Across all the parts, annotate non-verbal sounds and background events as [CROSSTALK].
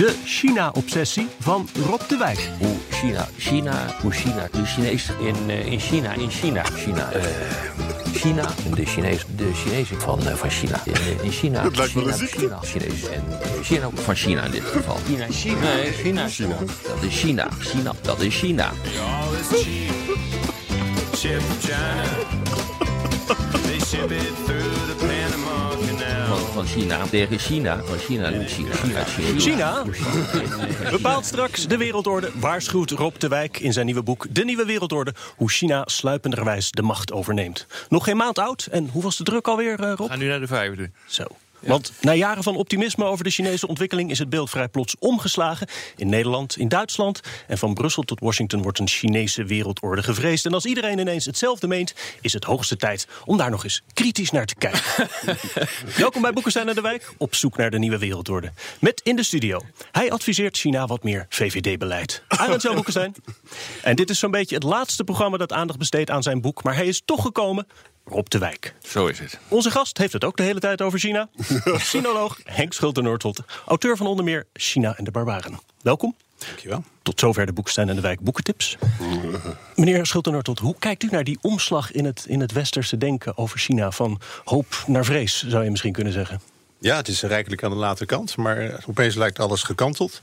De China-obsessie van Rob de Wijk. Hoe China, China, hoe China, de Chinees in, uh, in China, in China, China, uh, China, de Chinees, de Chinezen van, uh, van China, in, in China, Dat lijkt me China, ziekte. China, Chinees en China van China in dit geval. China, China, nee, China, China, dat is China, China, dat is China. All is cheap. Ship from China. They ship it through the. Van, China tegen China, van China, China, China, China. China bepaalt straks de wereldorde, waarschuwt Rob de Wijk in zijn nieuwe boek De Nieuwe Wereldorde, hoe China sluipenderwijs de macht overneemt. Nog geen maand oud en hoe was de druk alweer, eh, Rob? Ga nu naar de vijfde. Zo. Want na jaren van optimisme over de Chinese ontwikkeling is het beeld vrij plots omgeslagen. In Nederland, in Duitsland en van Brussel tot Washington wordt een Chinese wereldorde gevreesd. En als iedereen ineens hetzelfde meent, is het hoogste tijd om daar nog eens kritisch naar te kijken. [LAUGHS] Welkom bij Boekenstein en de Wijk, op zoek naar de nieuwe wereldorde. Met in de studio. Hij adviseert China wat meer VVD-beleid. Arend Jan Boekenstein. En dit is zo'n beetje het laatste programma dat aandacht besteedt aan zijn boek. Maar hij is toch gekomen. Rob de Wijk. Zo is het. Onze gast heeft het ook de hele tijd over China. [LAUGHS] Sinoloog Henk Schulte-Noordholt, auteur van onder meer China en de Barbaren. Welkom. Dankjewel. Tot zover de Boekstein en de Wijk boekentips. [LAUGHS] Meneer Schulte-Noordholt, hoe kijkt u naar die omslag in het, in het westerse denken over China? Van hoop naar vrees, zou je misschien kunnen zeggen. Ja, het is rijkelijk aan de late kant, maar opeens lijkt alles gekanteld.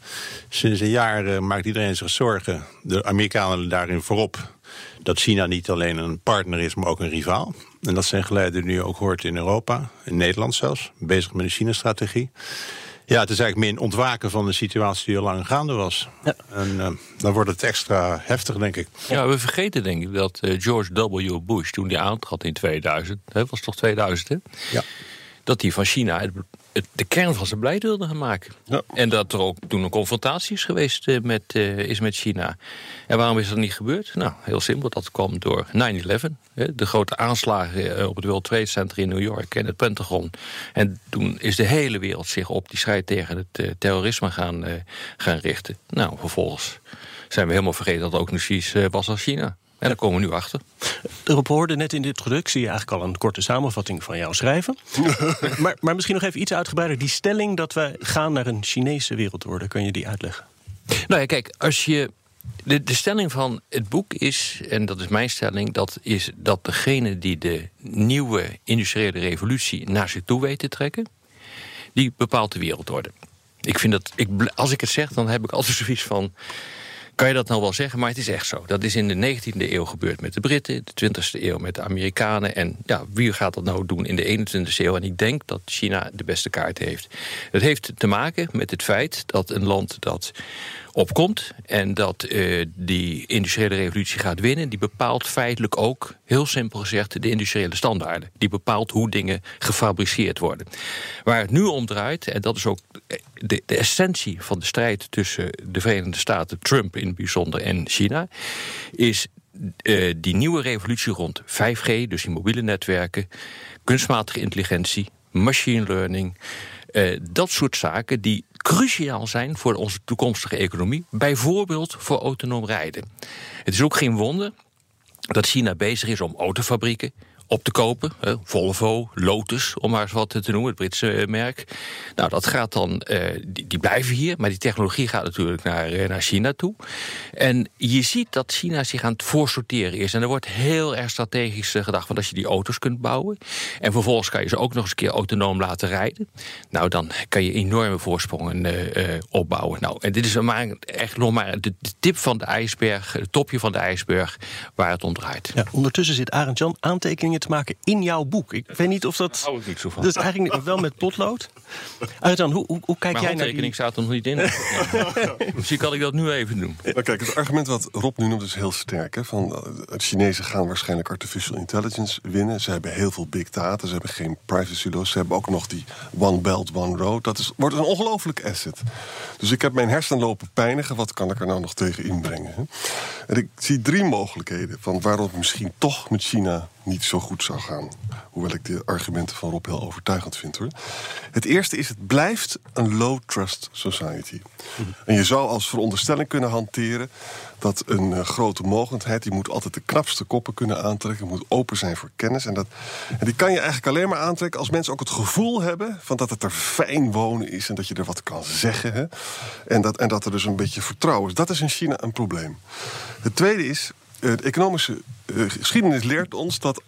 Sinds een jaar eh, maakt iedereen zich zorgen, de Amerikanen daarin voorop, dat China niet alleen een partner is, maar ook een rivaal. En dat zijn geluiden die nu ook hoort in Europa, in Nederland zelfs, bezig met een China-strategie. Ja, het is eigenlijk meer een ontwaken van een situatie die al lang gaande was. Ja. En eh, dan wordt het extra heftig, denk ik. Ja, we vergeten denk ik dat eh, George W. Bush, toen hij aantrad in 2000, hè, was toch 2000 hè? Ja. Dat hij van China het, het- de kern van zijn beleid wilde gaan maken. Ja. En dat er ook toen een confrontatie is geweest eh, met, eh, is met China. En waarom is dat niet gebeurd? Nou, heel simpel. Dat kwam door 9-11. hè, De grote aanslagen eh, op het World Trade Center in New York en het Pentagon. En toen is de hele wereld zich op die strijd tegen het terrorisme gaan, gaan richten. Nou, vervolgens zijn we helemaal vergeten dat het ook eh, was als China. En daar komen we nu achter. Rob hoorde net in de introductie eigenlijk al een korte samenvatting van jou schrijven. [LAUGHS] maar, maar misschien nog even iets uitgebreider. Die stelling dat wij gaan naar een Chinese wereldorde, kun je die uitleggen? Nou ja, kijk, als je. De, de stelling van het boek is, en dat is mijn stelling, dat is dat degene die de nieuwe industriële revolutie naar zich toe weet te trekken, die bepaalt de wereldorde. Ik vind dat, ik, als ik het zeg, dan heb ik altijd zoiets van. Kan je dat nou wel zeggen? Maar het is echt zo. Dat is in de 19e eeuw gebeurd met de Britten, de 20e eeuw met de Amerikanen. En ja, wie gaat dat nou doen in de 21e eeuw? En ik denk dat China de beste kaart heeft. Dat heeft te maken met het feit dat een land dat opkomt en dat eh, die industriële revolutie gaat winnen, die bepaalt feitelijk ook, heel simpel gezegd, de industriële standaarden. Die bepaalt hoe dingen gefabriceerd worden. Waar het nu om draait, en dat is ook de, de essentie van de strijd tussen de Verenigde Staten, Trump in het bijzonder, en China, is eh, die nieuwe revolutie rond 5G, dus die mobiele netwerken, kunstmatige intelligentie, machine learning, eh, dat soort zaken die cruciaal zijn voor onze toekomstige economie, bijvoorbeeld voor autonoom rijden. Het is ook geen wonder dat China bezig is om autofabrieken op te kopen. hè, Volvo, Lotus, om maar eens wat te noemen, het Britse eh, merk. Nou, dat gaat dan, eh, die, die blijven hier, maar die technologie gaat natuurlijk naar, eh, naar China toe. En je ziet dat China zich aan het voorsorteren is. En er wordt heel erg strategisch gedacht, want als je die auto's kunt bouwen... en vervolgens kan je ze ook nog eens een keer autonoom laten rijden... nou, dan kan je enorme voorsprongen opbouwen. Nou, en dit is maar echt nog maar de, tip van de ijsberg, het topje van de ijsberg... waar het om draait. Ja, ondertussen zit Arend aantekeningen tekeningen te maken in jouw boek. Ik weet niet of dat. hou ik niet zo van. Dus eigenlijk niet, wel met potlood. Arjan, hoe, hoe, hoe kijk Mijn jij naar die... staat er nog niet in. [LAUGHS] Misschien kan ik dat nu even doen. Nou, kijk, het argument wat Rob nu noemt is heel sterk. Hè? Van, eh, de Chinezen gaan waarschijnlijk artificial intelligence winnen. Ze hebben heel veel big data, ze hebben geen privacy laws. Ze hebben ook nog die one belt, one road. Dat is, wordt een ongelooflijk asset. Dus ik heb mijn hersenen lopen pijnigen. Wat kan ik er nou nog tegen inbrengen? Hè? En ik zie drie mogelijkheden van waarom misschien toch met China niet zo goed zou gaan. Hoewel ik de argumenten van Rob heel overtuigend vind hoor. Het eerste is, het blijft een low trust society. En je zou als veronderstelling kunnen hanteren dat een eh, grote mogendheid, die moet altijd de knapste koppen kunnen aantrekken, moet open zijn voor kennis. En, dat, en die kan je eigenlijk alleen maar aantrekken als mensen ook het gevoel hebben van dat het er fijn wonen is en dat je er wat kan zeggen. Hè? En, dat, en dat er dus een beetje vertrouwen is. Dat is in China een probleem. Het tweede is, de economische eh, geschiedenis leert ons dat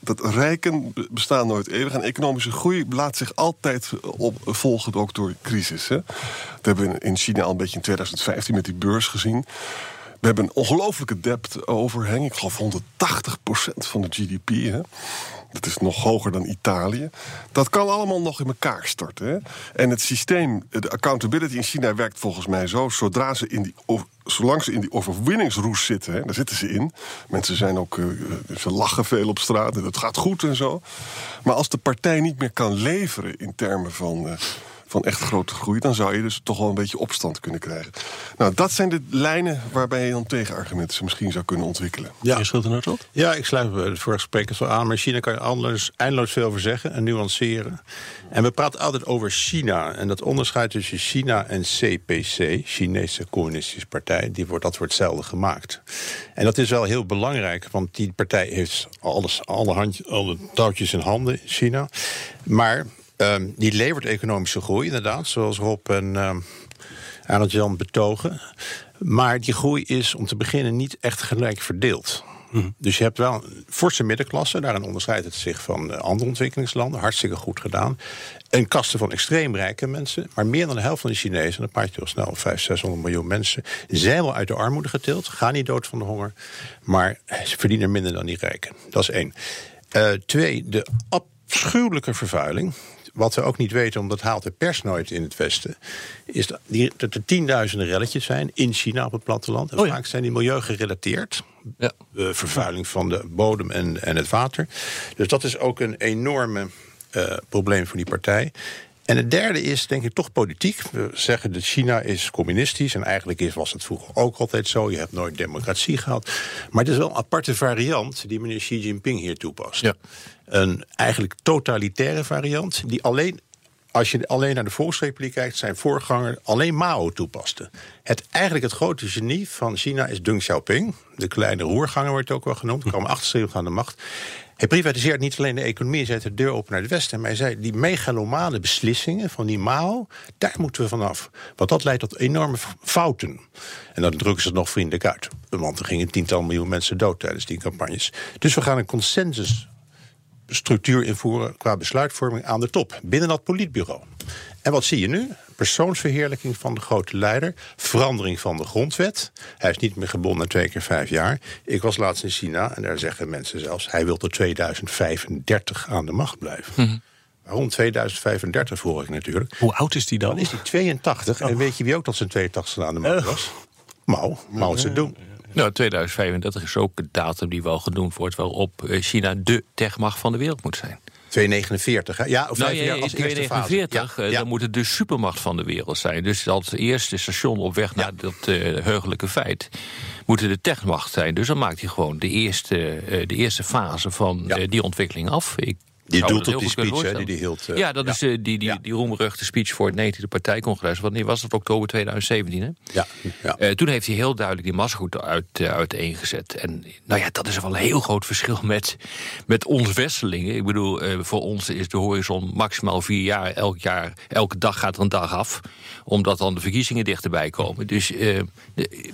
dat rijken be- bestaan nooit eeuwig. En economische groei laat zich altijd op, volgen ook door crisis. Hè. Dat hebben we in China al een beetje in 2015 met die beurs gezien. We hebben een ongelofelijke debt overhang. Ik geloof 180% van de GDP. Hè. Dat is nog hoger dan Italië. Dat kan allemaal nog in elkaar storten. Hè. En het systeem, de accountability in China werkt volgens mij zo. Zodra ze in die, zolang ze in die overwinningsroes zitten, hè, daar zitten ze in. Mensen zijn ook, eh, ze lachen veel op straat en het gaat goed en zo. Maar als de partij niet meer kan leveren in termen van. eh, van echt grote groei, dan zou je dus toch wel een beetje opstand kunnen krijgen. Nou, dat zijn de lijnen waarbij je dan tegenargumenten misschien zou kunnen ontwikkelen. Ja. Er tot? Ja, ik sluit bij de vorige sprekers wel aan. Maar China kan je anders eindeloos veel over zeggen en nuanceren. En we praten altijd over China. En dat onderscheid tussen China en CPC, Chinese Communistische Partij, die wordt, dat wordt zelden gemaakt. En dat is wel heel belangrijk, want die partij heeft alles, alle, hand, alle touwtjes in handen in China. Maar ehm, die levert economische groei, inderdaad, zoals Rob en. ehm Arnold Jan betogen. Maar die groei is om te beginnen niet echt gelijk verdeeld. Dus je hebt wel een forse middenklasse. Daarin onderscheidt het zich van eh, andere ontwikkelingslanden. Hartstikke goed gedaan. Een kaste van extreem rijke mensen. Maar meer dan de helft van de Chinezen, en dan praat je heel snel, 500, 600 miljoen mensen, zijn wel uit de armoede getild. Gaan niet dood van de honger. Maar ze verdienen minder dan die rijken. Dat is één. Eh, twee, de afschuwelijke vervuiling. Wat we ook niet weten, omdat haalt de pers nooit in het Westen, is dat, die, dat er tienduizenden relletjes zijn in China op het platteland. En Oh ja. vaak zijn die milieu gerelateerd. Ja. Eh, vervuiling van de bodem en, en het water. Dus dat is ook een enorme eh, probleem voor die partij. En het derde is denk ik toch politiek. We zeggen dat China is communistisch. En eigenlijk is, was het vroeger ook altijd zo. Je hebt nooit democratie gehad. Maar het is wel een aparte variant die meneer Xi Jinping hier toepast. Ja. Een eigenlijk totalitaire variant die alleen als je alleen naar de Volksrepubliek kijkt, zijn voorganger alleen Mao toepaste. Het, eigenlijk het grote genie van China is Deng Xiaoping. De kleine roerganger wordt ook wel genoemd. kwam 78 aan de macht. Hij privatiseert niet alleen de economie, hij zet de deur open naar het Westen. Maar hij zei, die megalomane beslissingen van die Mao, daar moeten we vanaf. Want dat leidt tot enorme fouten. En dan drukken ze het nog vriendelijk uit. Want er gingen tientallen miljoen mensen dood tijdens die campagnes. Dus we gaan een consensus structuur invoeren qua besluitvorming aan de top, binnen dat politbureau. En wat zie je nu? Persoonsverheerlijking van de grote leider, verandering van de grondwet. Hij is niet meer gebonden aan twee keer vijf jaar. Ik was laatst in China en daar zeggen mensen zelfs... hij wil tot 2035 aan de macht blijven. Waarom 2035 vroeg ik natuurlijk. Hoe oud is die dan? Dan is hij 82 en weet je wie ook tot zijn 82 aan de macht was? Mao, Mao Zedong. Nou, 2035 is ook een datum die wel genoemd wordt... waarop eh, China de techmacht van de wereld moet zijn. 249, hè? Ja, of Nou, ja, jaar als eerste fase. 2049, Ja, eh, ja. dan moet het de supermacht van de wereld zijn. Dus dat eerste station op weg naar dat eh, heugelijke feit... moet het de techmacht zijn. Dus dan maakt hij gewoon de eerste, eh, de eerste fase van die ontwikkeling af. Ik Die dat op die goed speech hè, die die hield. eh, ja, dat is eh, die, die, Ja. die roemruchte speech voor het 19e partijcongres. Wanneer was het? Oktober 2017, hè? Ja, ja. Eh, toen heeft hij heel duidelijk die massagoed uit, uiteengezet. En nou ja, dat is wel een heel groot verschil [LAUGHS] met, met ons Westelingen. Ik bedoel, voor ons is de horizon maximaal vier jaar. Elk jaar, elke dag gaat er een dag af. Omdat dan de verkiezingen dichterbij komen. Dus, de-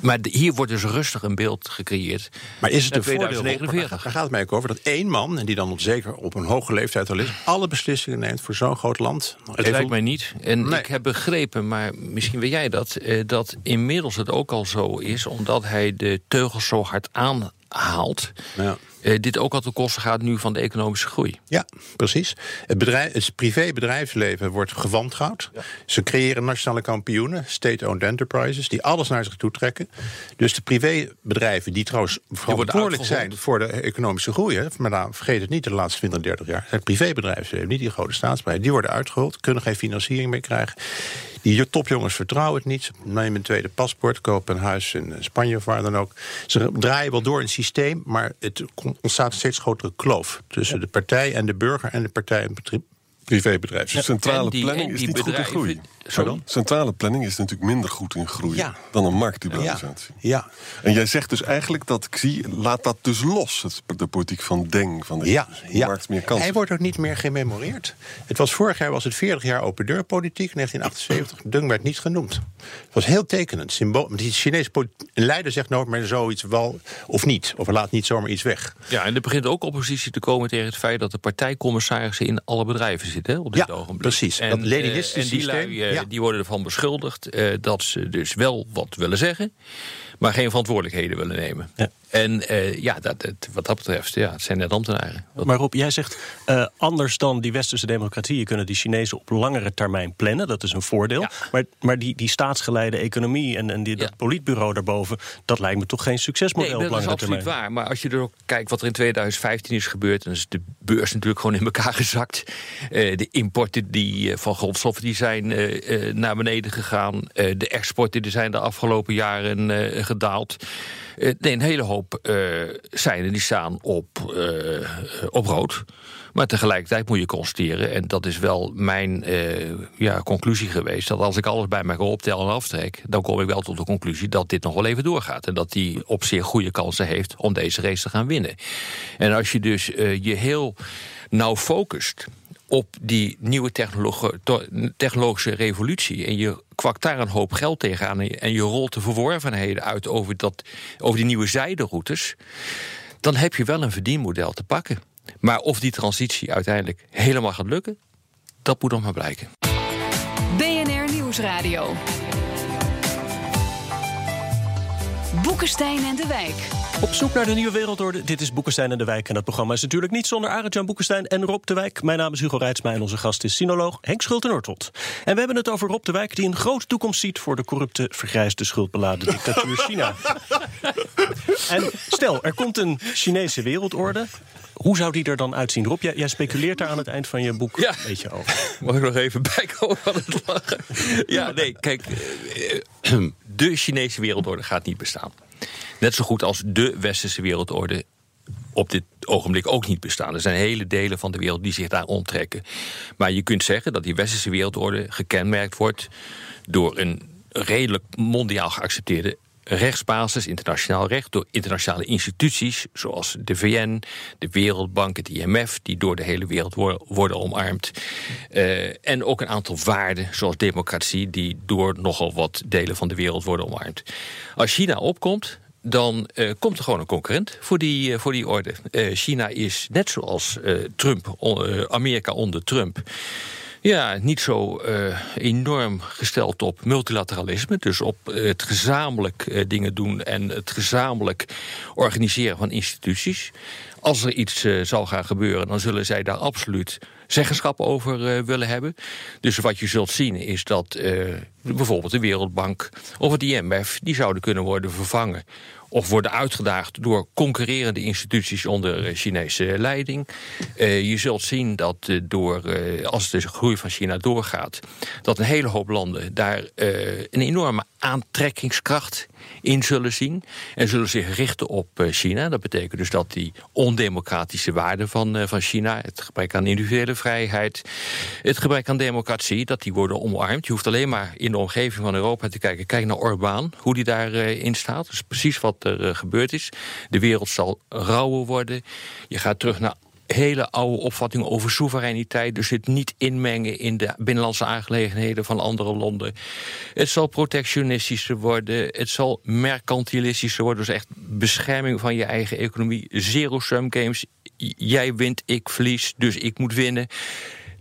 maar hier wordt dus rustig een beeld gecreëerd. Maar is het een voordeel? Rob? 2049. Maar Daar gaat het mij ook over dat één man, en die dan zeker op een hoge leeftijd al is, alle beslissingen neemt voor zo'n groot land. Het Even- lijkt mij niet. En Nee. ik heb begrepen, maar misschien weet jij dat... eh, dat inmiddels het ook al zo is... omdat hij de teugels zo hard aanhaalt... Ja. Eh, dit ook al ten koste gaat nu van de economische groei. Ja, precies. Het, bedrijf, het privébedrijfsleven wordt gewantrouwd. Ze creëren nationale kampioenen, state-owned enterprises, die alles naar zich toe trekken. Dus de privébedrijven, die trouwens verantwoordelijk zijn voor de economische groei, hè, maar dan vergeet het niet, de laatste 20, 30 jaar, het privébedrijfsleven, niet die grote staatsbedrijven, die worden uitgehold, kunnen geen financiering meer krijgen. Die topjongens vertrouwen het niet. Ze nemen een tweede paspoort, kopen een huis in Spanje of waar dan ook. Ze draaien wel door in het systeem, maar het ontstaat een steeds grotere kloof tussen de partij en de burger en de partij en het privébedrijf. Dus centrale En die- planning en is die niet goed in bedrijven- groei. Sorry? Centrale planning is natuurlijk minder goed in groei Ja. dan een Ja, marktliberalisatie. ja. En jij zegt dus eigenlijk dat Xi laat dat dus los, het, de politiek van Deng. Van de, Ja, dus ja. maakt meer kansen. hij wordt ook niet meer gememoreerd. Het was vorig jaar was het 40 jaar open deur politiek, 1978. Deng werd niet genoemd. Het was heel tekenend. Symbool, die Chinese leider zegt nooit meer zoiets wel of niet. Of laat niet zomaar iets weg. Ja, en er begint ook oppositie te komen tegen het feit dat de partijcommissarissen in alle bedrijven zitten hè, op dit Ja, ogenblik. precies. En, Dat eh, Leninistische en die systeem, lui, eh, ja. die worden ervan beschuldigd eh, dat ze dus wel wat willen zeggen, maar geen verantwoordelijkheden willen nemen. Ja. En eh, ja, dat, het- wat dat betreft, ja, het zijn net ambtenaren. Wat- Maar Rob, jij zegt eh, anders dan die westerse democratieën kunnen die Chinezen op langere termijn plannen. Dat is een voordeel. Ja. Maar, maar die, die staatsgeleide economie en, en die, Ja. dat politbureau daarboven, dat lijkt me toch geen succesmodel Nee, op dat is langere absoluut termijn. waar. Maar als je er ook kijkt wat er in 2015 is gebeurd... dan is de beurs natuurlijk gewoon in elkaar gezakt. Eh, de importen die, van grondstoffen die zijn naar beneden gegaan. De exporten die zijn de afgelopen jaren gedaald. Nee, een hele hoop eh zijn die staan op, eh, op rood. Maar tegelijkertijd moet je constateren, en dat is wel mijn eh, ja, conclusie geweest, dat als ik alles bij mij optel en aftrek, dan kom ik wel tot de conclusie dat dit nog wel even doorgaat. En dat hij op zeer goede kansen heeft om deze race te gaan winnen. En als je dus je heel nauw focust op die nieuwe technologische revolutie. En je kwakt daar een hoop geld tegenaan. En je, rolt de verworvenheden uit over, dat, over die nieuwe zijderoutes. Dan heb je wel een verdienmodel te pakken. Maar of die transitie uiteindelijk helemaal gaat lukken, dat moet nog maar blijken. BNR Nieuwsradio. Boekenstein en de Wijk. Op zoek naar de nieuwe wereldorde. Dit is Boekenstein en de Wijk. En dat programma is natuurlijk niet zonder Arend-Jan Boekenstein en Rob de Wijk. Mijn naam is Hugo Reitsma en onze gast is sinoloog Henk Schulte-Nortot. En we hebben het over Rob de Wijk... die een grote toekomst ziet voor de corrupte, vergrijsde, schuldbeladen dictatuur China. [LAUGHS] en stel, er komt een Chinese wereldorde. Hoe zou die er dan uitzien? Rob, jij, jij speculeert daar aan het eind van je boek Ja. een beetje over. Mag ik nog even bijkomen van het lachen? Ja, nee, kijk. De Chinese wereldorde gaat niet bestaan. Net zo goed als de Westerse wereldorde op dit ogenblik ook niet bestaan. Er zijn hele delen van de wereld die zich daar onttrekken. Maar je kunt zeggen dat die Westerse wereldorde gekenmerkt wordt door een redelijk mondiaal geaccepteerde rechtsbasis, internationaal recht, door internationale instituties zoals de VN, de Wereldbank, het IMF, die door de hele wereld wor- worden omarmd. Eh, en ook een aantal waarden, zoals democratie, die door nogal wat delen van de wereld worden omarmd. Als China opkomt, dan eh, komt er gewoon een concurrent voor die, eh, voor die orde. China is net zoals Trump, Amerika onder Trump. Ja, niet zo eh, enorm gesteld op multilateralisme. Dus op eh, het gezamenlijk eh, dingen doen en het gezamenlijk organiseren van instituties. Als er iets eh, zal gaan gebeuren, dan zullen zij daar absoluut zeggenschap over willen hebben. Dus wat je zult zien is dat bijvoorbeeld de Wereldbank of het IMF... die zouden kunnen worden vervangen of worden uitgedaagd door concurrerende instituties onder eh, Chinese leiding. Eh, je zult zien dat eh, door, als de groei van China doorgaat, dat een hele hoop landen daar een enorme aantrekkingskracht in zullen zien. En zullen zich richten op eh, China. Dat betekent dus dat die ondemocratische waarden van, eh, van China, het gebrek aan individuele vrijheid, het gebrek aan democratie, dat die worden omarmd. Je hoeft alleen maar in de omgeving van Europa te kijken. Kijk naar Orbán, hoe die daarin in staat. Dat is precies wat er eh, gebeurd is. De wereld zal rauwer worden. Je gaat terug naar hele oude opvattingen over soevereiniteit. Dus het niet inmengen in de binnenlandse aangelegenheden van andere landen. Het zal protectionistischer worden. Het zal mercantilistischer worden. Dus echt bescherming van je eigen economie. Zero-sum games. Jij wint, ik verlies, dus ik moet winnen.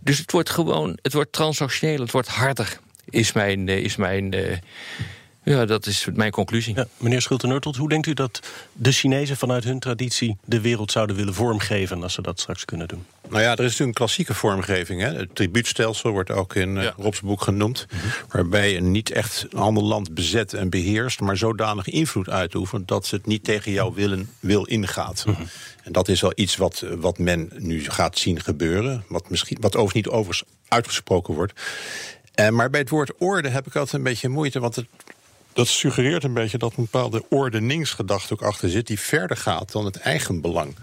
Dus het wordt gewoon, het wordt transactioneel, het wordt harder, is mijn, eh, is mijn, eh, Ja, dat is mijn conclusie. Ja, meneer Schulte-Nurtelt, hoe denkt u dat de Chinezen vanuit hun traditie de wereld zouden willen vormgeven als ze dat straks kunnen doen? Nou ja, er is natuurlijk een klassieke vormgeving. Hè? Het tribuutstelsel wordt ook in uh, Ja. Rob's boek genoemd. Waarbij je niet echt een ander land bezet en beheerst... maar zodanig invloed uitoefent dat ze het niet tegen jouw willen, wil ingaat. En dat is wel iets wat, eh, wat men nu gaat zien gebeuren. Wat, misschien, wat overigens niet overigens uitgesproken wordt. Eh, maar bij het woord orde heb ik altijd een beetje moeite... want het, dat suggereert een beetje dat een bepaalde ordeningsgedachte ook achter zit... die verder gaat dan het eigen belang.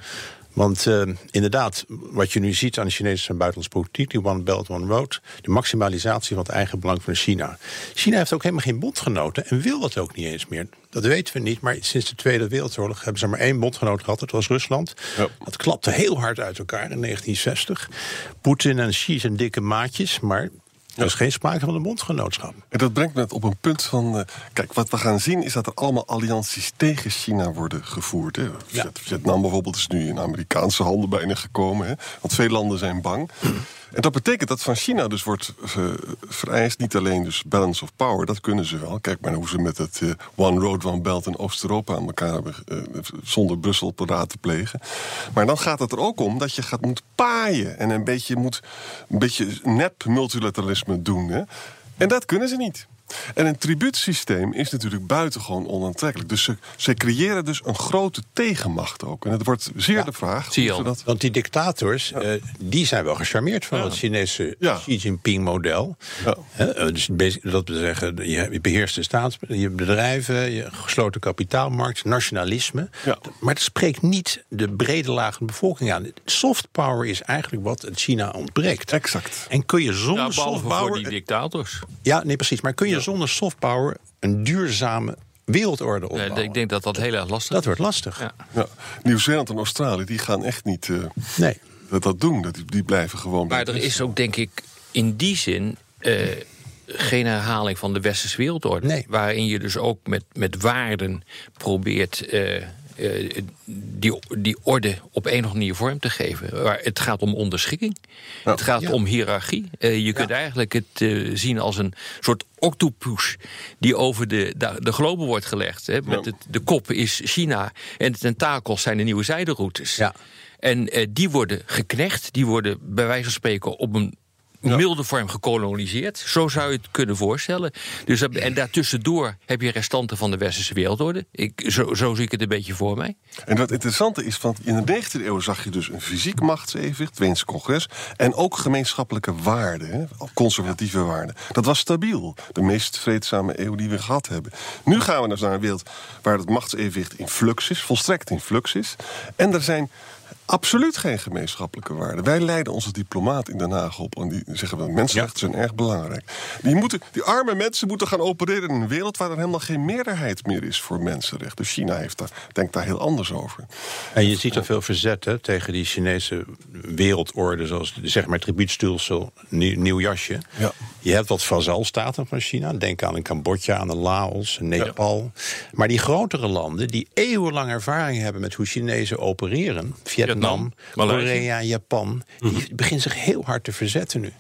Want eh, inderdaad, wat je nu ziet aan de Chinese en buitenlandse politiek... die One Belt, One Road, de maximalisatie van het eigen belang van China. China heeft ook helemaal geen bondgenoten en wil dat ook niet eens meer. Dat weten we niet, maar sinds de Tweede Wereldoorlog... hebben ze maar één bondgenoot gehad, dat was Rusland. Ja. Dat klapte heel hard uit elkaar in 1960. Poetin en Xi zijn dikke maatjes, maar... Er is geen sprake van een bondgenootschap. En dat brengt me op een punt van... eh, kijk, wat we gaan zien is dat er allemaal allianties tegen China worden gevoerd. Hè. Ja. Vietnam bijvoorbeeld is nu in Amerikaanse handen bijna gekomen. Hè. Want veel landen zijn bang. En dat betekent dat van China dus wordt eh, vereist niet alleen dus balance of power, dat kunnen ze wel. Kijk maar hoe ze met het eh, One Road, One Belt in Oost-Europa aan elkaar hebben, eh, zonder Brussel paraat te plegen. Maar dan gaat het er ook om dat je gaat moet paaien en een beetje moet een beetje nep multilateralisme doen. Hè. En dat kunnen ze niet. En een tribuutsysteem is natuurlijk buitengewoon onaantrekkelijk. Dus ze, ze creëren dus een grote tegenmacht ook. En het wordt zeer de vraag. zie je dat Want die dictators, eh, die zijn wel gecharmeerd van het Chinese Ja. Xi Jinping-model. Ja. Hè, dus dat wil zeggen, je beheerst de staats, je bedrijven, je gesloten kapitaalmarkt, nationalisme. Ja. Maar het spreekt niet de brede laag van de bevolking aan. Soft power is eigenlijk wat het China ontbreekt. Exact. En kun je zonder soft voor power. die dictators. Ja, nee, precies. Maar kun je zonder soft power een duurzame wereldorde opbouwen? ik denk dat dat heel erg lastig Dat wordt lastig. Ja. Ja. Nieuw-Zeeland en Australië die gaan echt niet eh, Nee. dat, dat doen. Dat, die, blijven gewoon. bij Maar er is ook, denk ik, in die zin eh, geen herhaling van de westerse wereldorde. Nee. Waarin je dus ook met, met waarden probeert eh, eh, die, die orde op een of andere manier vorm te geven. Waar het gaat om onderschikking. het gaat Ja. om hiërarchie. Eh, je kunt eigenlijk het eh, zien als een soort octopus die over de, de, de globe wordt gelegd. Hè. Met het, de kop is China en de tentakels zijn de nieuwe zijderoutes. Ja. En eh, die worden geknecht, die worden bij wijze van spreken op een milde vorm gekoloniseerd. Zo zou je het kunnen voorstellen. Dus, dat- en daartussendoor heb je restanten van de westerse wereldorde. Ik, zo, zo zie ik het een beetje voor mij. En wat interessante is, want in de 19e eeuw zag je dus een fysiek machtsevenwicht, het Weense congres, en ook gemeenschappelijke waarden, conservatieve waarden. Dat was stabiel, de meest vreedzame eeuw die we gehad hebben. Nu gaan we dus naar een wereld waar het machtsevenwicht in flux is, volstrekt in flux is. En er zijn absoluut geen gemeenschappelijke waarden. Wij leiden onze diplomaat in Den Haag op en die zeggen dat mensenrechten zijn erg belangrijk. Die, moeten, die arme mensen moeten gaan opereren in een wereld waar er helemaal geen meerderheid meer is voor mensenrechten. Dus China heeft daar, denkt daar heel anders over. En je ziet er veel verzet hè, tegen die Chinese wereldorde, zoals de, zeg maar tribuutstelsel, nieuw, nieuw jasje. Ja. Je hebt wat vazalstaten van China. Denk aan een Cambodja, aan een Laos, een Nepal. Maar die grotere landen die eeuwenlang ervaring hebben met hoe Chinezen opereren, Vietnam, Vietnam, Maleisië. Korea, Japan, die beginnen zich heel hard te verzetten nu.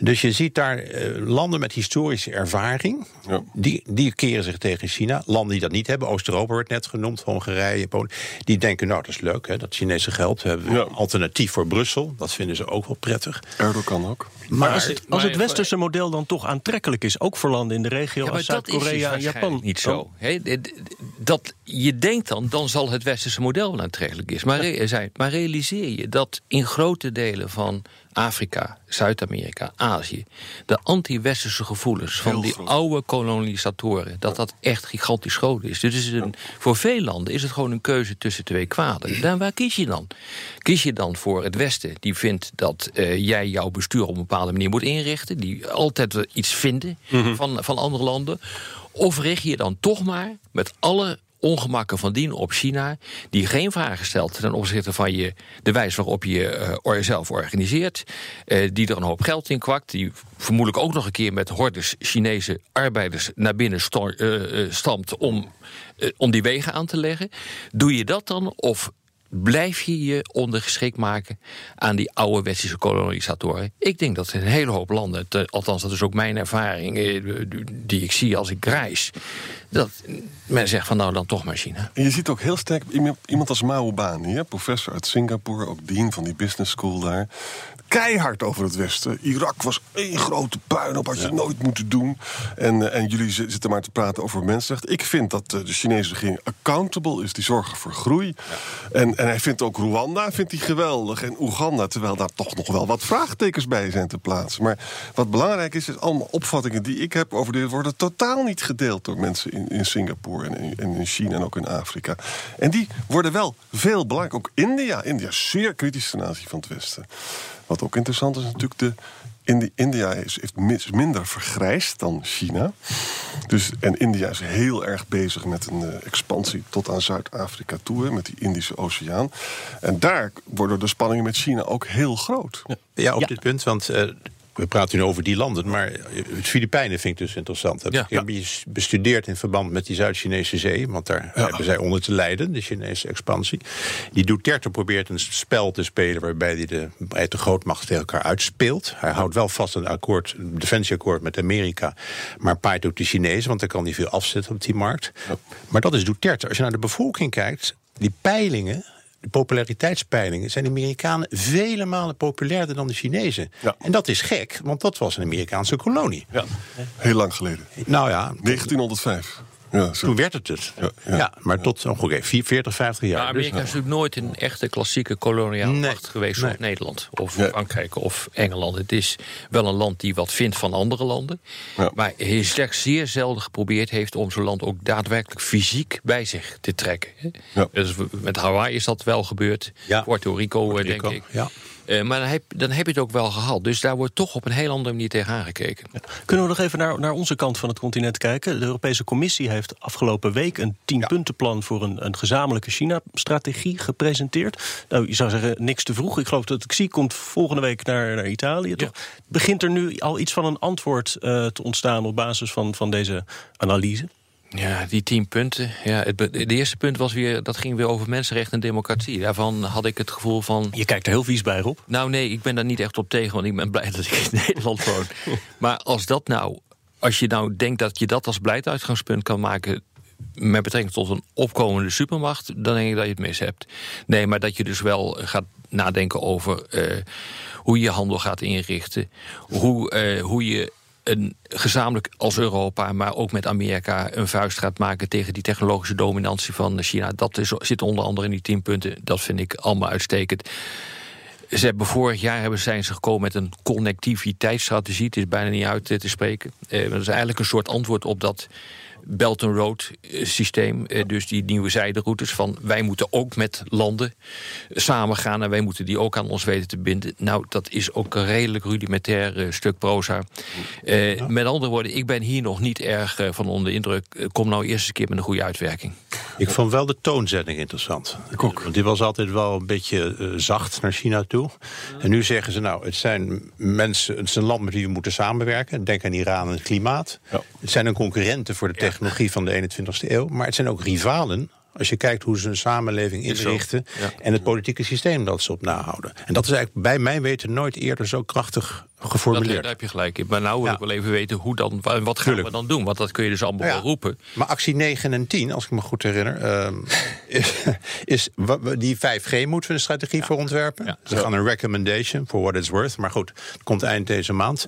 Dus je ziet daar eh, landen met historische ervaring, Ja. die, die keren zich tegen China. Landen die dat niet hebben, Oost-Europa wordt net genoemd, Hongarije, Polen. Die denken, nou dat is leuk, hè, dat Chinese geld. We hebben Ja. een alternatief voor Brussel. Dat vinden ze ook wel prettig. Erdogan ook. Maar als het, als het westerse model dan toch aantrekkelijk is, ook voor landen in de regio Ja, als dus Zuid-Korea en Japan. niet zo. D- dat, je denkt dan, dan zal het westerse model wel aantrekkelijk is. Maar, re- zijn. maar realiseer je dat in grote delen van Afrika, Zuid-Amerika, Azië... de anti-westerse gevoelens van die groot. oude kolonisatoren... dat dat echt gigantisch groot is. Dus is een, voor veel landen is het gewoon een keuze tussen twee kwaden. Dan waar kies je dan? Kies je dan voor het Westen, die vindt dat eh, jij jouw bestuur op een bepaalde manier moet inrichten... die altijd iets vinden van, van andere landen... Of richt je dan toch maar met alle ongemakken van dien op China... die geen vragen stelt ten opzichte van je, de wijze waarop je eh, jezelf organiseert... eh, die er een hoop geld in kwakt... die vermoedelijk ook nog een keer met hordes Chinese arbeiders... naar binnen eh, eh, stamt om, eh, om die wegen aan te leggen. Doe je dat dan of blijf je je ondergeschikt maken aan die oude westerse kolonisatoren. Ik denk dat in een hele hoop landen, althans dat is ook mijn ervaring, eh, die ik zie als ik reis, dat men zegt van nou dan toch maar China. En je ziet ook heel sterk iemand, als Mao Bani, hè, professor uit Singapore, ook dean van die business school daar. Keihard over het Westen. Irak was één grote puinhoop, had je nooit moeten doen. En, eh, en jullie zi- zitten maar te praten over mensenrechten. Ik vind dat eh, de Chinese regering accountable is, die zorgen voor groei. En, en hij vindt ook Rwanda vindt hij geweldig. En Oeganda, terwijl daar toch nog wel wat vraagtekens bij zijn te plaatsen. Maar wat belangrijk is, is allemaal opvattingen die ik heb over dit worden totaal niet gedeeld door mensen in, in Singapore en in, en in China en ook in Afrika. En die worden wel veel belangrijk. Ook India. India is zeer kritisch ten aanzien van het Westen. Wat ook interessant is natuurlijk de. Indi- India is, heeft mis- minder vergrijsd dan China. Dus, en India is heel erg bezig met een eh, expansie tot aan Zuid-Afrika toe, hè, met die Indische Oceaan. En daar worden de spanningen met China ook heel groot. Ja, op Ja. dit punt, want eh, we praten nu over die landen, maar het Filipijnen vind ik dus interessant. Ja. heb ik beetje bestudeerd in verband met die Zuid-Chinese zee, want daar hebben zij onder te lijden, de Chinese expansie. Die Duterte probeert een spel te spelen waarbij hij de breedte grootmacht tegen elkaar uitspeelt. Hij houdt wel vast een akkoord, een defensieakkoord met Amerika, maar paait ook de Chinezen, want dan kan hij veel afzetten op die markt. Maar dat is Duterte. Als je naar de bevolking kijkt, die peilingen. De populariteitspeilingen zijn de Amerikanen vele malen populairder dan de Chinezen. Ja. En dat is gek, want dat was een Amerikaanse kolonie. Heel lang geleden. Nou ja, 1905. Ja, toen werd het het. Ja, Ja, ja. maar tot ongeveer 40, 50 jaar. Maar Amerika Dus- is natuurlijk nooit een echte klassieke koloniale Nee, macht geweest nee. zoals Nederland of Nee. Frankrijk of Engeland. Het is wel een land die wat vindt van andere landen. Ja. Maar hij slechts zeer zelden geprobeerd heeft om zo'n land ook daadwerkelijk fysiek bij zich te trekken. Dus met Hawaii is dat wel gebeurd. Ja. Puerto Rico, eh, Puerto denk Rico, ik. ja. Eh, maar dan heb, dan heb je het ook wel gehad. Dus daar wordt toch op een heel andere manier tegen aangekeken. Kunnen we nog even naar, naar onze kant van het continent kijken? De Europese Commissie heeft afgelopen week een tienpuntenplan voor een, een gezamenlijke China-strategie gepresenteerd. Nou, je zou zeggen, niks te vroeg. Ik geloof dat zie, komt volgende week naar, naar Italië. Toch? Begint er nu al iets van een antwoord eh, te ontstaan op basis van, van deze analyse? Ja, die tien punten. Ja, het, eerste punt was weer, dat ging weer over mensenrechten en democratie. Daarvan had ik het gevoel van. Je kijkt er heel vies bij, Rob. Nou nee, ik ben daar niet echt op tegen, want ik ben blij [LAUGHS] dat ik in Nederland woon. maar als dat nou, als je nou denkt dat je dat als beleiduitgangspunt kan maken met betrekking tot een opkomende supermacht, dan denk ik dat je het mis hebt. Nee, maar dat je dus wel gaat nadenken over eh, hoe je je handel gaat inrichten, hoe, eh, hoe je gezamenlijk als Europa, maar ook met Amerika, een vuist gaat maken tegen die technologische dominantie van China. Dat zit onder andere in die tien punten. Dat vind ik allemaal uitstekend. Ze hebben vorig jaar hebben, zijn ze gekomen met een connectiviteitsstrategie. Het is bijna niet uit te spreken. Eh, dat is eigenlijk een soort antwoord op dat Belt and Road eh, systeem. Eh, dus die nieuwe zijderoutes van wij moeten ook met landen samen gaan en wij moeten die ook aan ons weten te binden. Nou, dat is ook een redelijk rudimentair eh, stuk proza. Eh, Met andere woorden, ik ben hier nog niet erg van onder de indruk. Kom nou eerst eens een keer met een goede uitwerking. Ik vond wel de toonzetting interessant. Want die was altijd wel een beetje zacht naar China toe. En nu zeggen ze nou, het zijn mensen, het is een land met wie we moeten samenwerken. Denk aan Iran en het klimaat. Ja. Het zijn een concurrenten voor de technologie van de 21ste eeuw. Maar het zijn ook rivalen. Als je kijkt hoe ze een samenleving inrichten. Ja. En het politieke systeem dat ze op nahouden. En dat is eigenlijk bij mijn weten nooit eerder zo krachtig Dat, geformuleerd. daar heb je gelijk in. Maar nou wil Ja. ik wel even weten hoe dan, wa- wat gaan Tuurlijk. we dan doen? Want dat kun je dus allemaal wel roepen. Maar actie 9 en 10, als ik me goed herinner, ehm, [LAUGHS] is, die 5G moeten we een strategie voor ontwerpen. Ze gaan een recommendation for what it's worth, maar goed, het komt eind deze maand.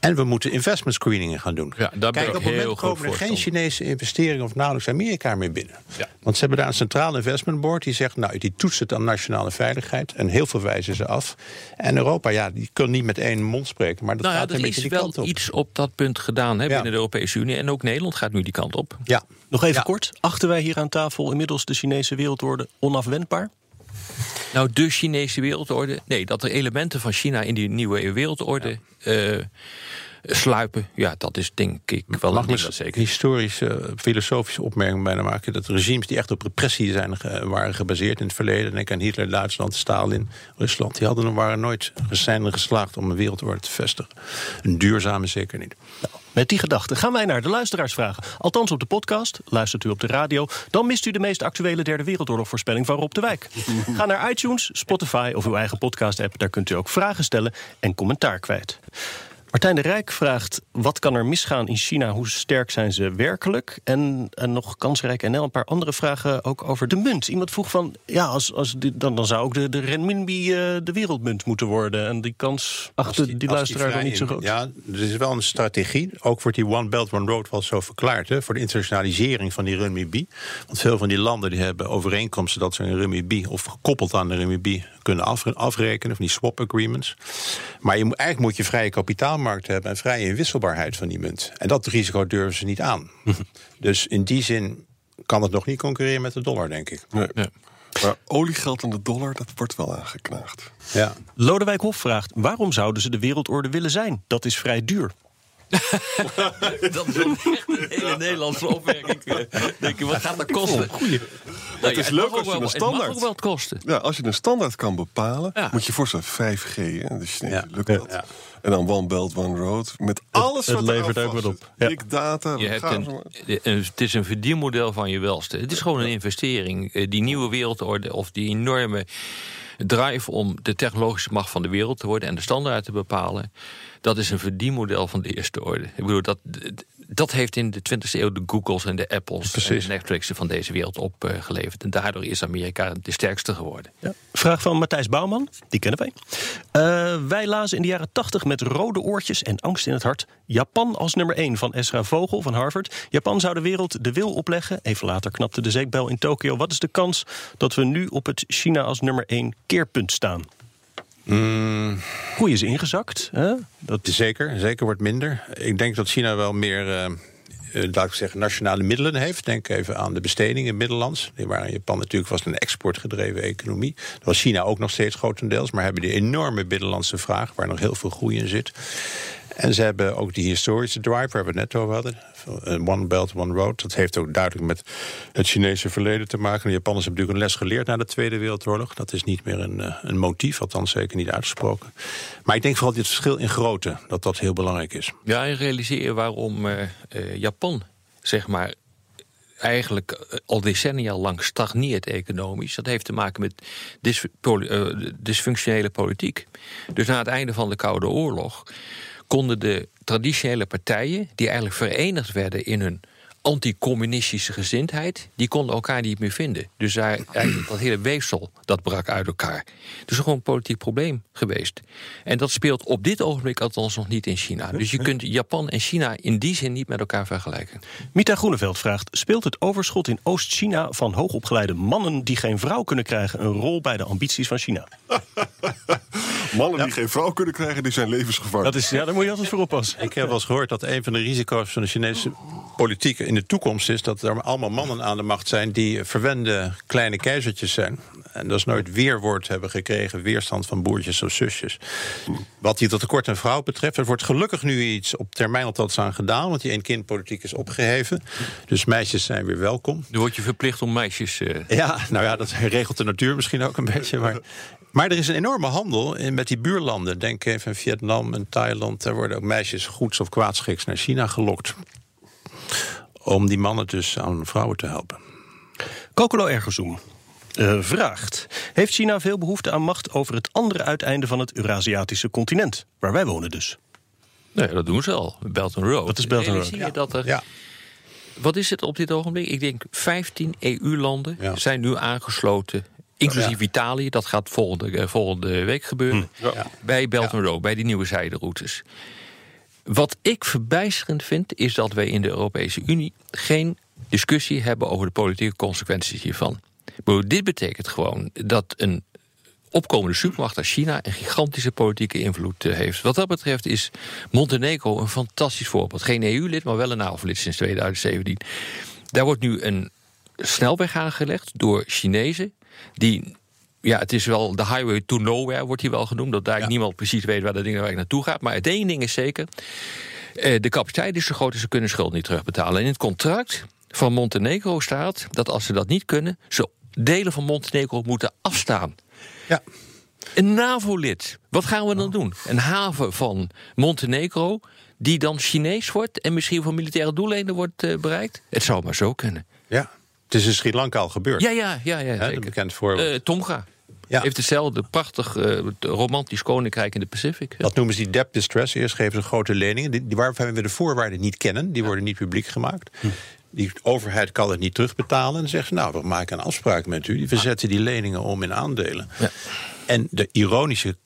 En we moeten investment screeningen gaan doen. Ja, daar ben Kijk, op het moment komen er geen. Chinese investeringen of nauwelijks Amerika meer binnen. Want ze hebben daar een centraal investment board die zegt, nou, die toetst het aan nationale veiligheid en heel veel wijzen ze af. En Europa, ja, die kan niet met één mond maar dat Nou ja, gaat er een beetje is die wel kant op. iets op dat punt gedaan hè, Ja. binnen de Europese Unie. En ook Nederland gaat nu die kant op. Ja. Nog even Ja. kort. Achten wij hier aan tafel inmiddels de Chinese wereldorde onafwendbaar? Nou, de Chinese wereldorde. Nee, dat er elementen van China in die nieuwe wereldorde eh, sluipen. Ja, dat is denk ik wel Mag een zeker. historische, eh, filosofische opmerking bijna maken? Dat regimes die echt op repressie zijn, ge- waren gebaseerd in het verleden... denk aan Hitler, Duitsland, Stalin, Rusland... die hadden, waren nooit zijn er geslaagd om een wereldorde te vestigen. Een duurzame zeker niet. Met die gedachte gaan wij naar de luisteraarsvragen. Althans op de podcast, luistert u op de radio... dan mist u de meest actuele derde wereldoorlogvoorspelling van Rob de Wijk. [LAUGHS] Ga naar iTunes, Spotify of uw eigen podcast-app. Daar kunt u ook vragen stellen en commentaar kwijt. Martijn de Rijk vraagt: wat kan er misgaan in China? Hoe sterk zijn ze werkelijk? En, en nog kansrijk NL een paar andere vragen ook over de munt. Iemand vroeg van: ja, als, als die, dan, dan zou ook de, de renminbi eh, de wereldmunt moeten worden. En die kans achter die, luisteraar dan niet zo groot. Ja, er is wel een strategie. Ook wordt die One Belt, One Road wel zo verklaard. Hè, voor de internationalisering van die renminbi. Want veel van die landen die hebben overeenkomsten... dat ze een renminbi of gekoppeld aan de renminbi kunnen af- afrekenen. Van die swap agreements. Maar je, eigenlijk moet je vrije hebben... en vrije inwisselbaarheid van die munt. En dat risico durven ze niet aan. [LAUGHS] dus in die zin kan het nog niet concurreren met de dollar, denk ik. Nee. Ja. Maar oliegeld en de dollar, dat wordt wel aangeknaagd. Ja. Lodewijk Hof vraagt: waarom zouden ze de wereldorde willen zijn? Dat is vrij duur. [LAUGHS] Dat is echt een hele Nederlandse opmerking. Denk je, wat gaat dat kosten? Goeie. Het is leuk als je een Het mag standaard- ook wel wat kosten. Ja, als je een standaard kan bepalen, Ja. moet je voorstellen 5G, hè, Chinezen Ja. lukt dat. En dan One Belt, One Road, met alles het wat levert ook wat op. Ja. Big data, Je hebt een- het is een verdienmodel van je welste. Het is gewoon een investering. Eh, Die nieuwe wereldorde of die enorme drive om de technologische macht van de wereld te worden en de standaard te bepalen. Dat is een verdienmodel van de eerste orde. Ik bedoel, dat, dat heeft in de 20e eeuw de Googles en de Apples en de Netflixen van deze wereld opgeleverd. En daardoor is Amerika de sterkste geworden. Ja. Vraag van Matthijs Bouwman, die kennen wij. Eh, wij lazen in de jaren 80 met rode oortjes en angst in het hart... Japan als nummer 1 van Ezra Vogel van Harvard. Japan zou de wereld de wil opleggen. Even later knapte de zeekbel in Tokio. Wat is de kans dat we nu op het China als nummer 1 keerpunt staan? Goeie is ingezakt. Hè? Dat is Zeker, zeker wordt minder. Ik denk dat China wel meer, eh, eh, laat ik zeggen, nationale middelen heeft. Denk even aan de besteding in Middellands. Die waren in Japan natuurlijk was een exportgedreven economie. Dat was China ook nog steeds grotendeels. Maar hebben die enorme binnenlandse vraag, waar nog heel veel groei in zit. En ze hebben ook die historische drive, waar we het net over hadden. One Belt, One Road. Dat heeft ook duidelijk met het Chinese verleden te maken. De Japanners hebben natuurlijk een les geleerd na de Tweede Wereldoorlog. Dat is niet meer een, eh, een motief, althans zeker niet uitgesproken. Maar ik denk vooral dit verschil in grootte, dat dat heel belangrijk is. Ja, en realiseer waarom eh, eh, Japan, zeg maar, eigenlijk al decennia lang stagneert economisch. Dat heeft te maken met dysfunctionele politiek. Dus na het einde van de Koude Oorlog konden de traditionele partijen, die eigenlijk verenigd werden in hun anticommunistische gezindheid, die konden elkaar niet meer vinden. Dus daar, eigenlijk dat hele weefsel, dat brak uit elkaar. Dus gewoon een politiek probleem geweest. En dat speelt op dit ogenblik althans nog niet in China. Dus je kunt Japan en China in die zin niet met elkaar vergelijken. Mita Groeneveld vraagt: speelt het overschot in Oost-China van hoogopgeleide mannen die geen vrouw kunnen krijgen een rol bij de ambities van China? [LAUGHS] Mannen die geen vrouw kunnen krijgen, die zijn levensgevaarlijk. Dat is, ja, daar moet je altijd voor oppassen. Ik heb wel eens gehoord dat een van de risico's van de Chinese politiek in de toekomst is dat er allemaal mannen aan de macht zijn die verwende kleine keizertjes zijn. En dat is nooit weerwoord hebben gekregen, weerstand van broertjes of zusjes. Wat die tot tekort aan vrouw betreft, er wordt gelukkig nu iets op termijn althans aan gedaan, want die één-kind-politiek is opgeheven. Dus meisjes zijn weer welkom. Nu word je verplicht om meisjes. eh, Ja, nou ja, dat regelt de natuur misschien ook een beetje. Maar, maar er is een enorme handel in, met die buurlanden. Denk even aan Vietnam en Thailand. Daar worden ook meisjes goeds of kwaadschiks naar China gelokt. Om die mannen dus aan vrouwen te helpen. Kokolo Ergozoom eh, vraagt: Heeft China veel behoefte aan macht over het andere uiteinde van het Eurasiatische continent, waar wij wonen dus? nee, dat doen ze al. Belt and Road. Wat is Belt and Road? Realiseer je dat er, Ja, Wat is het op dit ogenblik? Ik denk 15 EU-landen Ja. zijn nu aangesloten. Inclusief Italië, dat gaat volgende, eh, volgende week gebeuren. Ja. Bij Belt and Road, bij die nieuwe zijderoutes. Wat ik verbijsterend vind, is dat wij in de Europese Unie geen discussie hebben over de politieke consequenties hiervan. Bedoel, dit betekent gewoon dat een opkomende supermacht als China een gigantische politieke invloed eh, heeft. Wat dat betreft is Montenegro een fantastisch voorbeeld. Geen EU-lid, maar wel een NAVO-lid sinds 2017. Daar wordt nu een snelweg aangelegd door Chinezen die ja, het is wel de highway to nowhere, wordt hier wel genoemd. Dat daar niemand precies weet waar dat ding ik naartoe gaat. Maar het één ding is zeker. eh, de capaciteit is zo groot dat ze kunnen schuld niet terugbetalen. En in het contract van Montenegro staat dat als ze dat niet kunnen, ze delen van Montenegro moeten afstaan. ja. Een NAVO-lid. Wat gaan we dan doen? Een haven van Montenegro die dan Chinees wordt en misschien voor militaire doeleinden wordt eh, bereikt? Het zou maar zo kunnen. Ja, het is in Sri Lanka al gebeurd. Ja, ja, ja, ja zeker. bekend voorbeeld. Eh, Tonga Ja. heeft hetzelfde prachtig eh, romantisch koninkrijk in de Pacific. Dat noemen ze die debt distress. Eerst geven ze grote leningen, die, die waarvan we de voorwaarden niet kennen. Die worden niet publiek gemaakt. Die overheid kan het niet terugbetalen. En dan zeggen ze, nou, we maken een afspraak met u. We zetten die leningen om in aandelen. Ja. En de ironische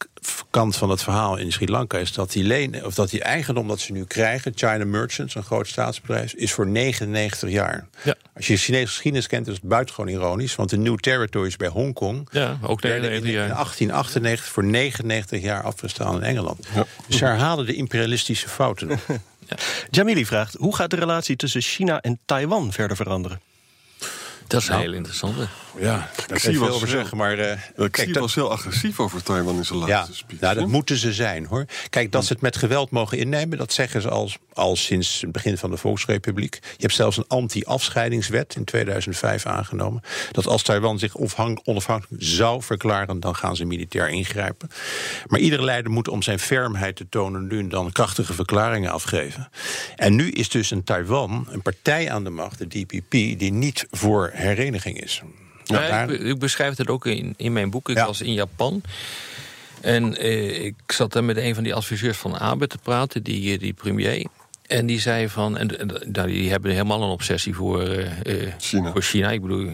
kant van het verhaal in Sri Lanka is dat die, leen, of dat die eigendom dat ze nu krijgen, China Merchants, een groot staatsbedrijf, is voor 99 jaar. Ja. Als je Chinese geschiedenis kent, is het buitengewoon ironisch. Want de New Territories bij Hongkong Ja, ook werden in, 99 in jaar. 1898 voor 99 jaar afgestaan in Engeland. Dus ze herhalen de imperialistische fouten. [LAUGHS] Jamili vraagt, hoe gaat de relatie tussen China en Taiwan verder veranderen? Dat is een heel interessante. Ja, daar kan zie wel veel over zeggen. Maar uh, Ik zie was heel agressief over Taiwan in zijn Ja, laatste speech. nou, dat moeten ze zijn hoor. Kijk, dat ze het met geweld mogen innemen, dat zeggen ze al, al sinds het begin van de Volksrepubliek. Je hebt zelfs een anti-afscheidingswet in 2005 aangenomen. Dat als Taiwan zich onafhank- onafhankelijk zou verklaren, dan gaan ze militair ingrijpen. Maar iedere leider moet om zijn fermheid te tonen nu en dan krachtige verklaringen afgeven. En nu is dus een Taiwan, een partij aan de macht, de DPP, die niet voor hereniging is. Ja, daar- ik, ik beschrijf het ook in, in mijn boek. Ik Ja. was in Japan. En eh, ik zat daar met een van die adviseurs van Abe te praten, die, eh, die premier. En die zei van, en, en, nou, die hebben helemaal een obsessie voor, eh, eh, China. voor China. Ik bedoel,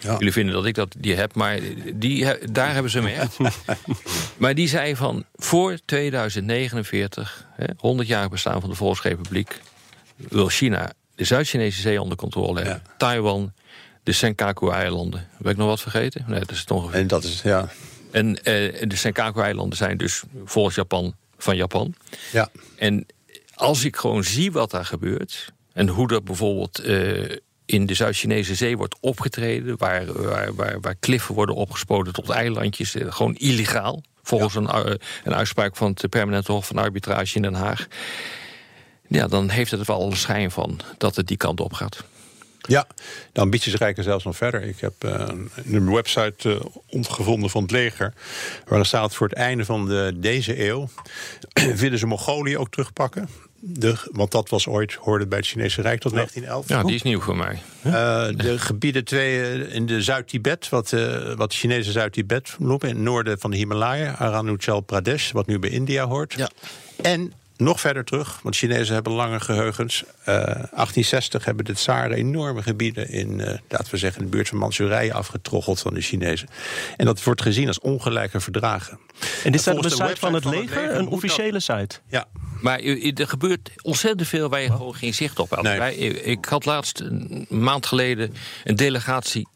Ja. jullie vinden dat ik dat die heb, maar die, daar hebben ze me echt. [LAUGHS] maar die zei van, voor 2049, hè, 100 jaar bestaan van de Volksrepubliek, wil China de Zuid-Chinese zee onder controle hebben. Taiwan, de Senkaku-eilanden. Heb ik nog wat vergeten? Nee, dat is het ongeveer. En dat is, ja. En eh, de Senkaku-eilanden zijn dus volgens Japan van Japan. ja. En als ik gewoon zie wat daar gebeurt... en hoe er bijvoorbeeld eh, in de Zuid-Chinese zee wordt opgetreden... Waar, waar, waar, waar kliffen worden opgespoten tot eilandjes, eh, gewoon illegaal... volgens een, een uitspraak van het Permanente Hof van Arbitrage in Den Haag... ja, dan heeft het er wel een schijn van dat het die kant op gaat. Ja, de ambities reiken zelfs nog verder. Ik heb eh, een website eh, ontgevonden van het leger... waarin staat voor het einde van de, deze eeuw... [CLEARS THROAT] willen ze Mongolië ook terugpakken. De, want dat was ooit, hoorde bij het Chinese Rijk tot 1911. Ja, die is nieuw voor mij. Eh, de gebieden twee eh, in de Zuid-Tibet, wat, eh wat de Chinese Zuid-Tibet noemen... in het noorden van de Himalaya, Arunachal Pradesh... wat nu bij India hoort. Ja. En nog verder terug, want Chinezen hebben lange geheugens. Eh 1860 hebben de tsaren enorme gebieden in, eh, laten we zeggen, de buurt van Manchurije afgetroggeld van de Chinezen. En dat wordt gezien als ongelijke verdragen. En dit staat op de site van het leger, een dat- officiële site. Ja, Maar er gebeurt ontzettend veel waar je gewoon geen zicht op had. Nee. Ik had laatst een maand geleden een delegatie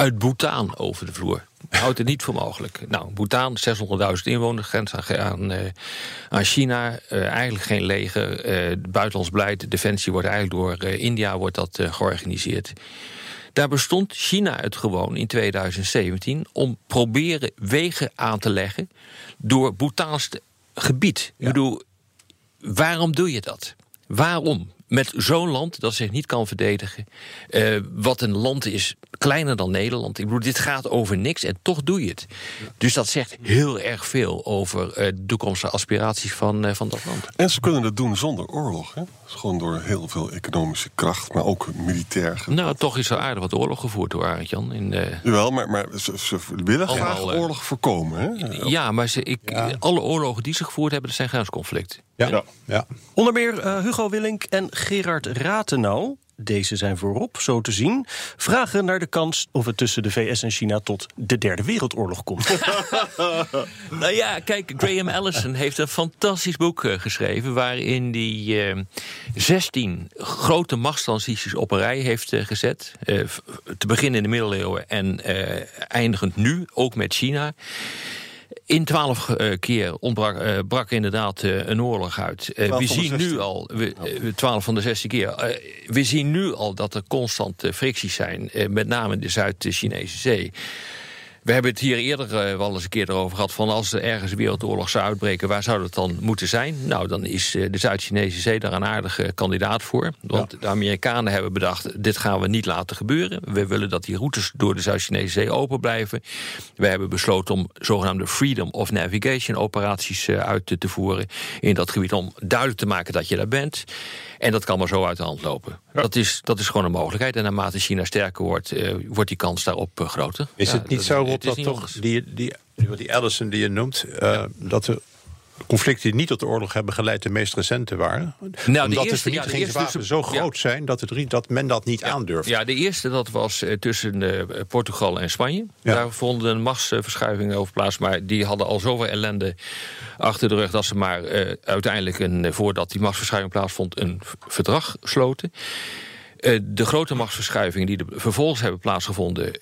uit Bhutan over de vloer. Houdt het niet voor mogelijk. Nou, Bhutan, 600.000 inwoners, grens aan, aan, eh, aan China. eh, eigenlijk geen leger. eh buitenlands beleid, defensie wordt eigenlijk door India wordt dat, georganiseerd. Daar bestond China het gewoon in 2017 om proberen wegen aan te leggen door Bhutaans gebied. Ik bedoel, waarom doe je dat? Waarom? Met zo'n land dat zich niet kan verdedigen. eh, wat een land is kleiner dan Nederland. Ik bedoel, dit gaat over niks en toch doe je het. Dus dat zegt heel erg veel over eh, de toekomstige aspiraties van, eh, van dat land. En ze kunnen dat doen zonder oorlog. Hè? Gewoon door heel veel economische kracht, maar ook militair. Nou, toch is er aardig wat oorlog gevoerd door Arend Jan. In, Jawel, maar, maar ze, ze willen Allemaal, graag oorlog voorkomen. Hè? ja, maar ze, ik, alle oorlogen die ze gevoerd hebben, dat zijn grensconflicten. Ja, ja. Onder meer eh, Hugo Willink en Gerard Ratenau, deze zijn voorop, zo te zien, vragen naar de kans of het tussen de VS en China tot de Derde Wereldoorlog komt. [LAUGHS] Nou ja, kijk, Graham Allison heeft een fantastisch boek eh, geschreven... waarin hij eh 16 grote machtstransities op een rij heeft eh, gezet. Eh, te beginnen in de middeleeuwen en eh, eindigend nu, ook met China... In twaalf eh, keer ontbrak, eh, brak inderdaad eh, een oorlog uit. 12 we zien nu 16. al, eh, 12 van de 16 keer. we zien nu al dat er constant fricties zijn, met name in de Zuid-Chinese zee. We hebben het hier eerder eh, wel eens een keer erover gehad... van als er ergens een wereldoorlog zou uitbreken... waar zou dat dan moeten zijn? Nou, dan is eh, de Zuid-Chinese Zee daar een aardige kandidaat voor. Want de Amerikanen hebben bedacht... dit gaan we niet laten gebeuren. We willen dat die routes door de Zuid-Chinese Zee open blijven. We hebben besloten om zogenaamde Freedom of Navigation operaties eh, uit te, te voeren... in dat gebied om duidelijk te maken dat je daar bent. En dat kan maar zo uit de hand lopen. Dat, is, dat is gewoon een mogelijkheid. En naarmate China sterker wordt, eh, wordt die kans daarop eh, groter. Is Ja, het niet dat- zo, Rob, dat toch anders. die, die, die, die Allison die je noemt... eh, dat de conflicten die niet tot de oorlog hebben geleid... de meest recente waren? Omdat de Nou, eerste- ja, de eerste zo groot zijn... Dat, het, dat men dat niet aandurft. Ja, de eerste dat was eh, tussen eh, Portugal en Spanje. Ja. Daar vonden machtsverschuivingen over plaats. Maar die hadden al zoveel ellende achter de rug... dat ze maar eh, uiteindelijk, een, voordat die machtsverschuiving plaatsvond... een verdrag sloten. De grote machtsverschuivingen die er vervolgens hebben plaatsgevonden...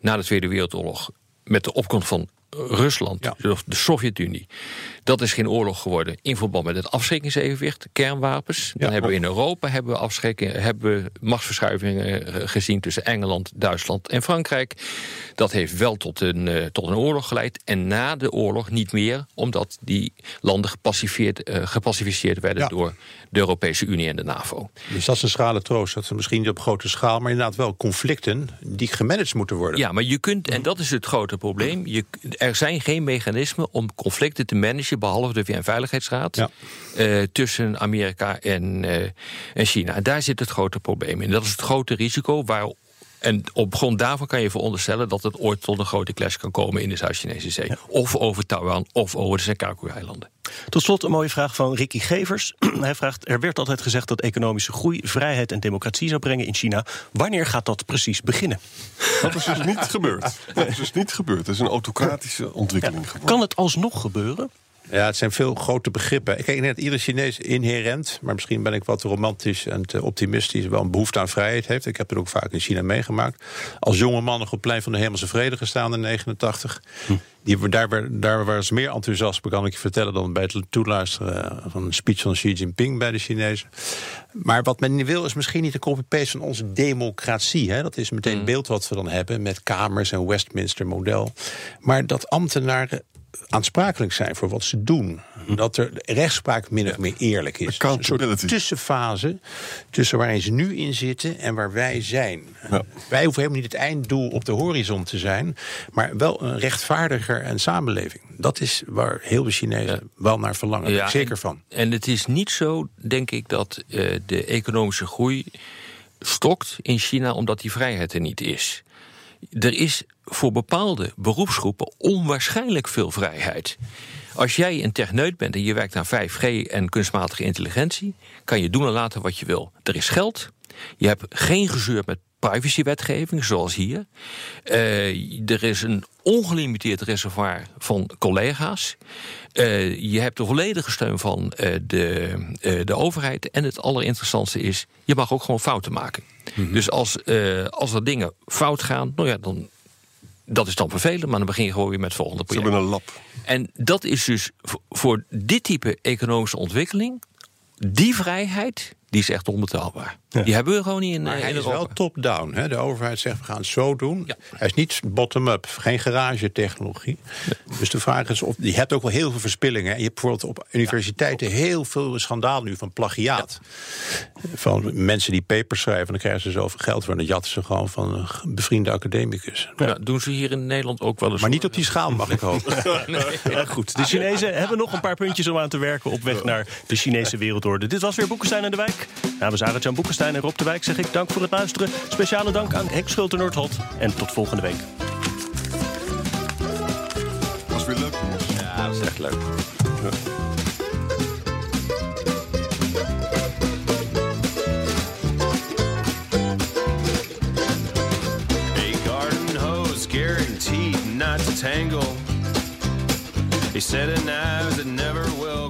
na de Tweede Wereldoorlog... met de opkomst van Rusland, Ja. de de Sovjet-Unie... dat is geen oorlog geworden in verband met het afschrikkingsevenwicht... kernwapens. Dan Ja. hebben we in Europa hebben we, afschrikking, hebben we machtsverschuivingen eh, gezien... tussen Engeland, Duitsland en Frankrijk. Dat heeft wel tot een, eh, tot een oorlog geleid. En na de oorlog niet meer... omdat die landen gepacificeerd, eh, gepacificeerd werden... Ja. door de Europese Unie en de NAVO. Dus dat is een schrale troost. Dat ze misschien niet op grote schaal... maar inderdaad wel conflicten die gemanaged moeten worden. Ja, maar je kunt, en dat is het grote probleem... Je, er zijn geen mechanismen om conflicten te managen... behalve de VN-veiligheidsraad... Ja. eh, tussen Amerika en, eh, en China. En daar zit het grote probleem in. Dat is het grote risico waar... En op grond daarvan kan je veronderstellen dat het ooit tot een grote clash kan komen in de Zuid-Chinese Zee. Of over Taiwan of over de Senkaku-eilanden. Tot slot een mooie vraag van Ricky Gevers. [CLEARS THROAT] Hij vraagt: Er werd altijd gezegd dat economische groei, vrijheid en democratie zou brengen in China. Wanneer gaat dat precies beginnen? Dat is dus niet gebeurd. Dat is dus niet gebeurd. Het is een autocratische ontwikkeling geworden. Kan het alsnog gebeuren? Ja, het zijn veel grote begrippen. Ik denk net iedere Chinees inherent, maar misschien ben ik wat romantisch en te optimistisch, wel een behoefte aan vrijheid heeft. Ik heb het ook vaak in China meegemaakt. Als jonge man nog op het plein van de Hemelse Vrede gestaan in 89. Die, daar, daar was meer enthousiasme, kan ik je vertellen, dan bij het toeluisteren van een speech van Xi Jinping bij de Chinezen. Maar wat men wil is misschien niet de copy-paste van onze democratie. Hè? Dat is meteen het beeld wat we dan hebben met kamers en Westminster model. Maar dat ambtenaren aansprakelijk zijn voor wat ze doen. Dat er de rechtspraak min of meer eerlijk is. Dus Een soort tussenfase tussen waarin ze nu in zitten en waar wij zijn. Ja. Wij hoeven helemaal niet het einddoel op de horizon te zijn, maar wel een rechtvaardiger en samenleving. Dat is waar heel de Chinezen wel naar verlangen. Daar ben ik zeker en, van. En het is niet zo, denk ik, dat eh, de economische groei stokt in China omdat die vrijheid er niet is. Er is voor bepaalde beroepsgroepen onwaarschijnlijk veel vrijheid. Als jij een techneut bent en je werkt aan 5G en kunstmatige intelligentie, kan je doen en laten wat je wil. Er is geld. Je hebt geen gezeur met privacywetgeving, zoals hier. Eh, er is een ongelimiteerd reservoir van collega's. Eh, je hebt de volledige steun van eh, de, de overheid. En het allerinteressantste is, je mag ook gewoon fouten maken. Dus als, als er dingen fout gaan, nou ja, dan, dat is dan vervelend. Maar dan begin je gewoon weer met het volgende Ze project. hebben een lab. En dat is dus voor dit type economische ontwikkeling... die vrijheid, die is echt onbetaalbaar. Die hebben we gewoon niet in, Maar eh, hij is wel top-down. hè. De overheid zegt we gaan het zo doen. Ja. Hij is niet bottom-up, geen garagetechnologie. Dus de vraag is of je hebt ook wel heel veel verspillingen. Je hebt bijvoorbeeld op universiteiten heel veel schandaal nu van plagiaat. Van mensen die papers schrijven, dan krijgen ze zoveel geld voor. En dan jatten ze gewoon van een bevriende academicus. Ja, doen ze hier in Nederland ook wel eens. Maar niet op die schaal, mag ik hopen. [LAUGHS] Ja, goed. De Chinezen hebben nog een paar puntjes om aan te werken op weg naar de Chinese wereldorde. Dit was weer Boekenstein en de Wijk. Namens Arend-Jan Boekenstein en Rob de Wijk zeg ik dank voor het luisteren. Speciale dank aan Henk Schulte-Noordholt. En tot volgende week. Was weer leuk. Ja, is echt leuk. A garden hose guaranteed not to tangle. A set of knives that never will